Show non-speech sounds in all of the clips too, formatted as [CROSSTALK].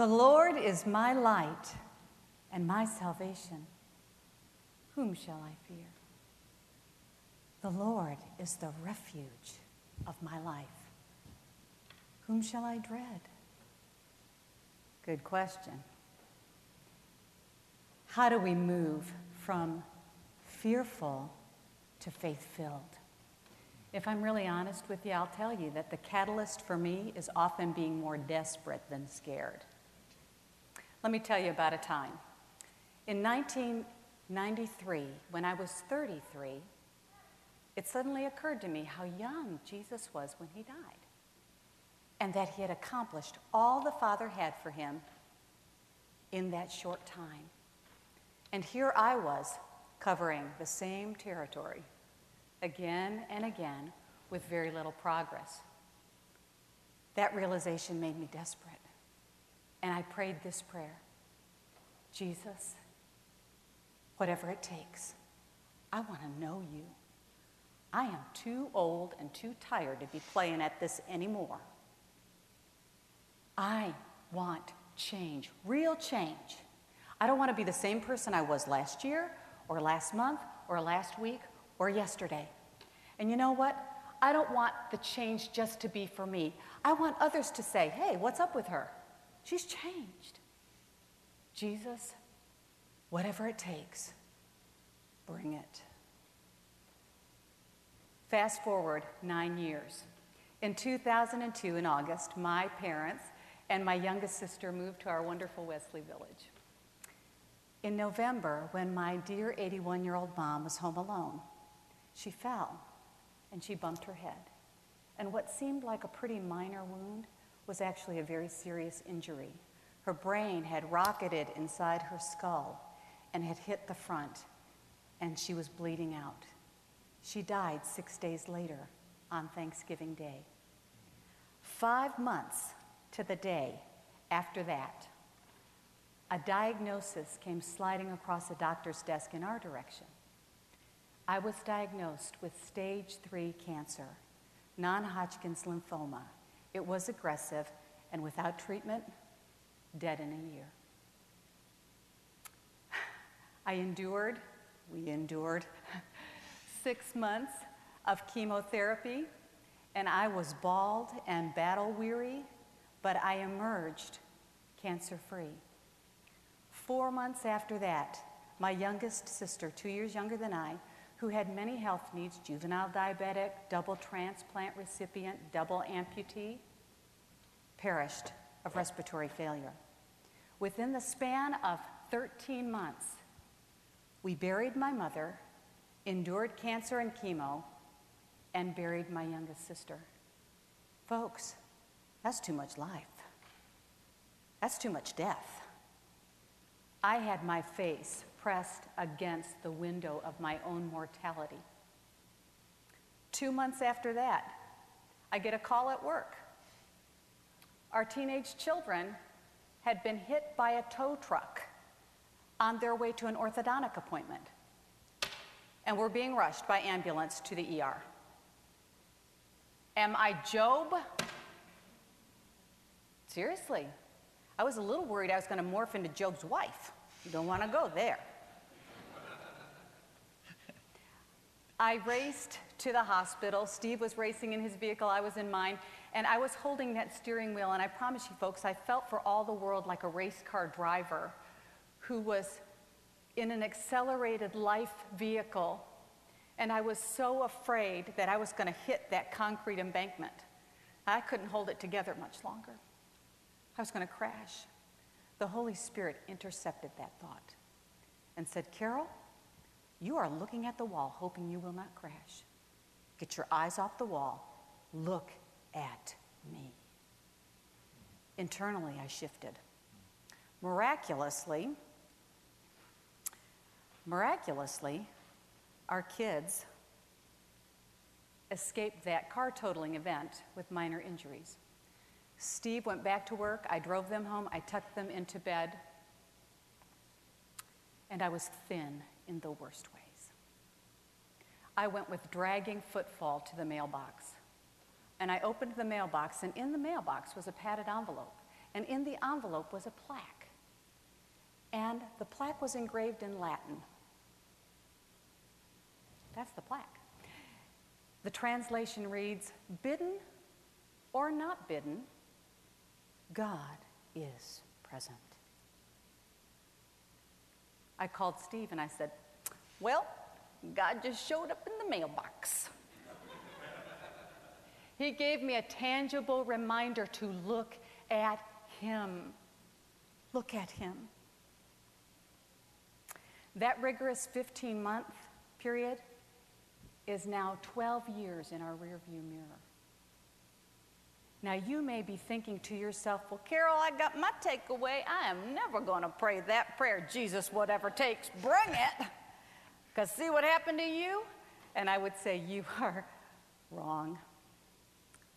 The Lord is my light and my salvation. Whom shall I fear? The Lord is the refuge of my life. Whom shall I dread? Good question. How do we move from fearful to faith filled? If I'm really honest with you, I'll tell you that the catalyst for me is often being more desperate than scared. Let me tell you about a time. In 1993, when I was 33, it suddenly occurred to me how young Jesus was when he died, and that he had accomplished all the Father had for him in that short time. And here I was covering the same territory again and again with very little progress. That realization made me desperate. And I prayed this prayer Jesus, whatever it takes, I want to know you. I am too old and too tired to be playing at this anymore. I want change, real change. I don't want to be the same person I was last year or last month or last week or yesterday. And you know what? I don't want the change just to be for me. I want others to say, hey, what's up with her? She's changed. Jesus, whatever it takes, bring it. Fast forward nine years. In 2002, in August, my parents and my youngest sister moved to our wonderful Wesley Village. In November, when my dear 81 year old mom was home alone, she fell and she bumped her head. And what seemed like a pretty minor wound was actually a very serious injury. Her brain had rocketed inside her skull and had hit the front, and she was bleeding out. She died six days later on Thanksgiving Day. Five months to the day after that, a diagnosis came sliding across a doctor's desk in our direction. I was diagnosed with stage three cancer, non Hodgkin's lymphoma. It was aggressive, and without treatment, dead in a year. I endured, we endured, [LAUGHS] six months of chemotherapy, and I was bald and battle weary, but I emerged cancer free. Four months after that, my youngest sister, two years younger than I, who had many health needs juvenile diabetic, double transplant recipient, double amputee perished of respiratory failure. Within the span of 13 months, we buried my mother, endured cancer and chemo, and buried my youngest sister. Folks, that's too much life. That's too much death. I had my face pressed against the window of my own mortality. Two months after that, I get a call at work. Our teenage children had been hit by a tow truck on their way to an orthodontic appointment and were being rushed by ambulance to the ER. Am I Job? Seriously. I was a little worried I was going to morph into Job's wife. You don't want to go there. I raced to the hospital. Steve was racing in his vehicle, I was in mine, and I was holding that steering wheel. And I promise you, folks, I felt for all the world like a race car driver who was in an accelerated life vehicle. And I was so afraid that I was going to hit that concrete embankment. I couldn't hold it together much longer. I was going to crash. The Holy Spirit intercepted that thought and said, Carol, you are looking at the wall, hoping you will not crash. Get your eyes off the wall. Look at me. Internally, I shifted. Miraculously, miraculously, our kids escaped that car totaling event with minor injuries. Steve went back to work. I drove them home. I tucked them into bed. And I was thin in the worst ways. I went with dragging footfall to the mailbox. And I opened the mailbox, and in the mailbox was a padded envelope. And in the envelope was a plaque. And the plaque was engraved in Latin. That's the plaque. The translation reads Bidden or not bidden, God is present. I called Steve and I said, Well, God just showed up in the mailbox. he gave me a tangible reminder to look at Him. Look at Him. That rigorous 15 month period is now 12 years in our rearview mirror. Now, you may be thinking to yourself, well, Carol, I got my takeaway. I am never going to pray that prayer, Jesus, whatever takes, bring it. Because see what happened to you? And I would say, you [LAUGHS] are wrong.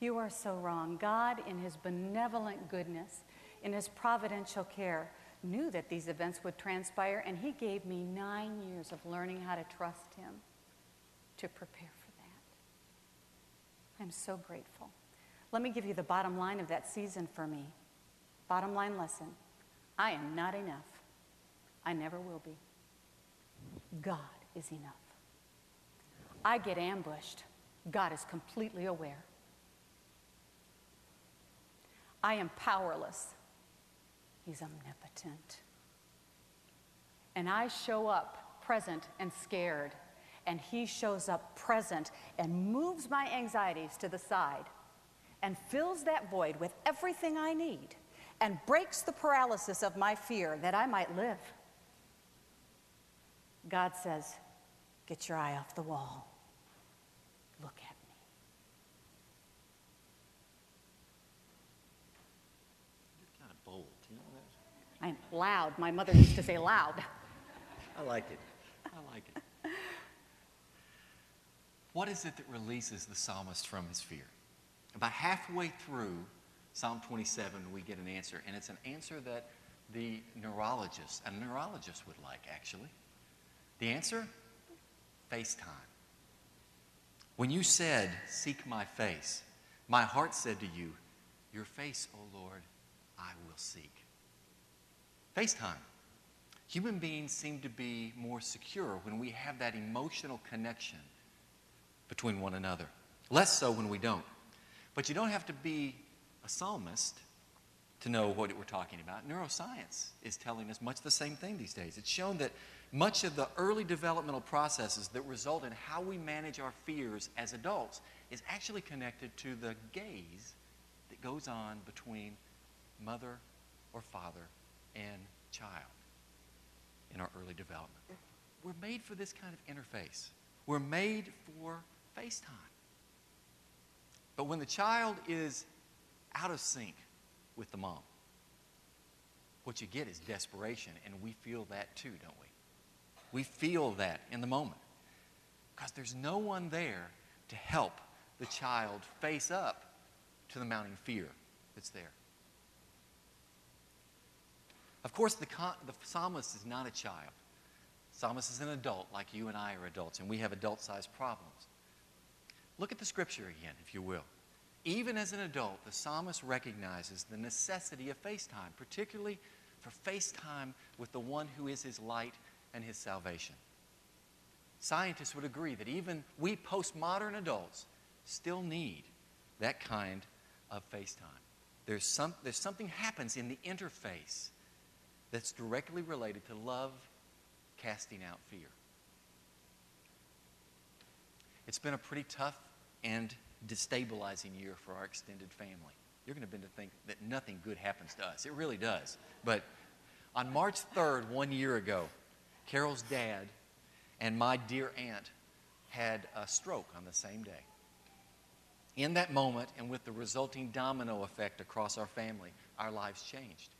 You are so wrong. God, in His benevolent goodness, in His providential care, knew that these events would transpire, and He gave me nine years of learning how to trust Him to prepare for that. I'm so grateful. Let me give you the bottom line of that season for me. Bottom line lesson I am not enough. I never will be. God is enough. I get ambushed. God is completely aware. I am powerless. He's omnipotent. And I show up present and scared, and He shows up present and moves my anxieties to the side and fills that void with everything I need and breaks the paralysis of my fear that I might live. God says, Get your eye off the wall. Look at me. You're kind of bold. You know that? I'm loud. My mother used to say loud. I like it. I like it. What is it that releases the psalmist from his fear? About halfway through Psalm 27, we get an answer, and it's an answer that the neurologist, a neurologist would like, actually. The answer? FaceTime. When you said, Seek my face, my heart said to you, Your face, O Lord, I will seek. FaceTime. Human beings seem to be more secure when we have that emotional connection between one another, less so when we don't. But you don't have to be a psalmist to know what we're talking about. Neuroscience is telling us much the same thing these days. It's shown that much of the early developmental processes that result in how we manage our fears as adults is actually connected to the gaze that goes on between mother or father and child in our early development. We're made for this kind of interface. We're made for FaceTime. But when the child is out of sync with the mom, what you get is desperation, and we feel that too, don't we? We feel that in the moment because there's no one there to help the child face up to the mounting fear that's there. Of course, the, con- the psalmist is not a child. The psalmist is an adult, like you and I are adults, and we have adult sized problems. Look at the scripture again, if you will. Even as an adult, the psalmist recognizes the necessity of FaceTime, particularly for FaceTime with the one who is his light and his salvation. Scientists would agree that even we postmodern adults still need that kind of FaceTime. There's, some, there's something happens in the interface that's directly related to love casting out fear. It's been a pretty tough and destabilizing year for our extended family. You're going to begin to think that nothing good happens to us. It really does. But on March 3rd, one year ago, Carol's dad and my dear aunt had a stroke on the same day. In that moment, and with the resulting domino effect across our family, our lives changed.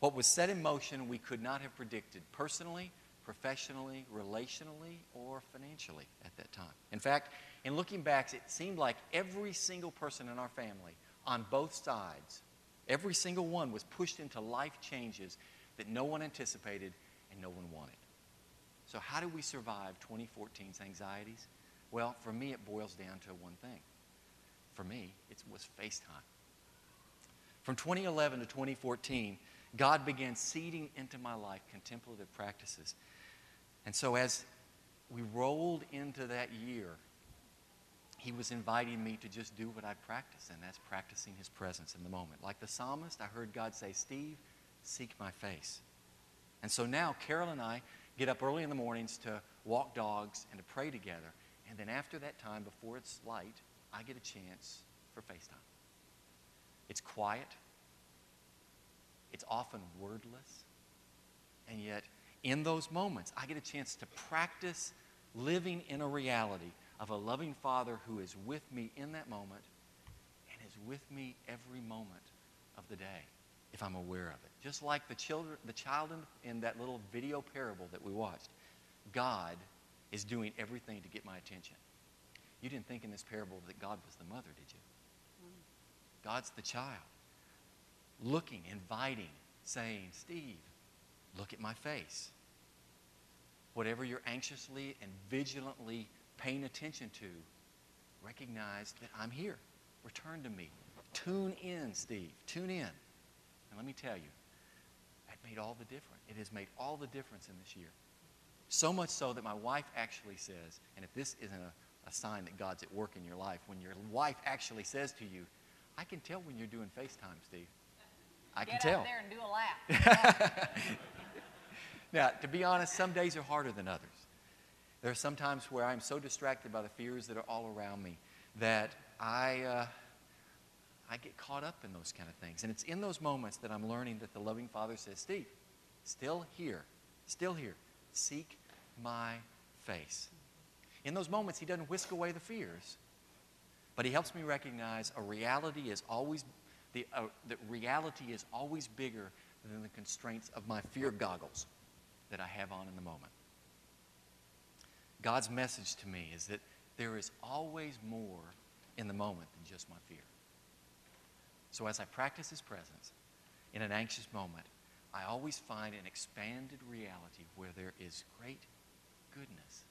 What was set in motion, we could not have predicted personally, professionally, relationally, or financially at that time. In fact, in looking back, it seemed like every single person in our family on both sides, every single one was pushed into life changes that no one anticipated and no one wanted. So, how do we survive 2014's anxieties? Well, for me, it boils down to one thing. For me, it was FaceTime. From 2011 to 2014, God began seeding into my life contemplative practices. And so as we rolled into that year, he was inviting me to just do what I practice, and that's practicing his presence in the moment. Like the psalmist, I heard God say, Steve, seek my face. And so now Carol and I get up early in the mornings to walk dogs and to pray together. And then after that time, before it's light, I get a chance for FaceTime. It's quiet, it's often wordless, and yet in those moments, I get a chance to practice living in a reality of a loving Father who is with me in that moment and is with me every moment of the day if I'm aware of it. Just like the, children, the child in, in that little video parable that we watched, God is doing everything to get my attention. You didn't think in this parable that God was the mother, did you? Mm. God's the child. Looking, inviting, saying, Steve, look at my face. Whatever you're anxiously and vigilantly paying attention to, recognize that I'm here. Return to me. Tune in, Steve. Tune in. And let me tell you, made all the difference. It has made all the difference in this year. So much so that my wife actually says, and if this isn't a, a sign that God's at work in your life, when your wife actually says to you, I can tell when you're doing FaceTime, Steve. I can Get tell. out there and do a lap. [LAUGHS] [LAUGHS] Now, to be honest, some days are harder than others. There are some times where I'm so distracted by the fears that are all around me that I, uh, I get caught up in those kind of things. And it's in those moments that I'm learning that the loving Father says, Steve, still here, still here, seek my face. In those moments, He doesn't whisk away the fears, but He helps me recognize a reality is always, the, uh, that reality is always bigger than the constraints of my fear goggles that I have on in the moment. God's message to me is that there is always more in the moment than just my fear. So as I practice His presence in an anxious moment, I always find an expanded reality where there is great goodness.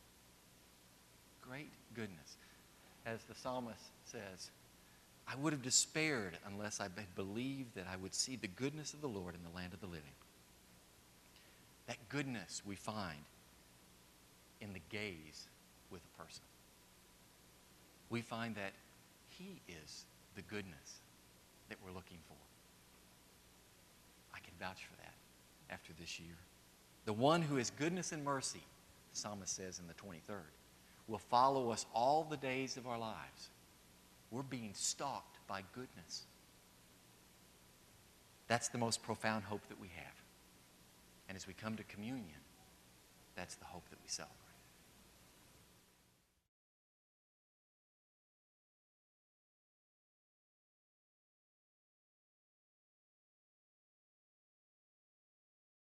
Great goodness. As the psalmist says, I would have despaired unless I had believed that I would see the goodness of the Lord in the land of the living. That goodness we find in the gaze with a person. We find that He is the goodness that we're looking for. I can vouch for that after this year. The one who is goodness and mercy, the psalmist says in the 23rd, will follow us all the days of our lives. We're being stalked by goodness. That's the most profound hope that we have. And as we come to communion, that's the hope that we celebrate.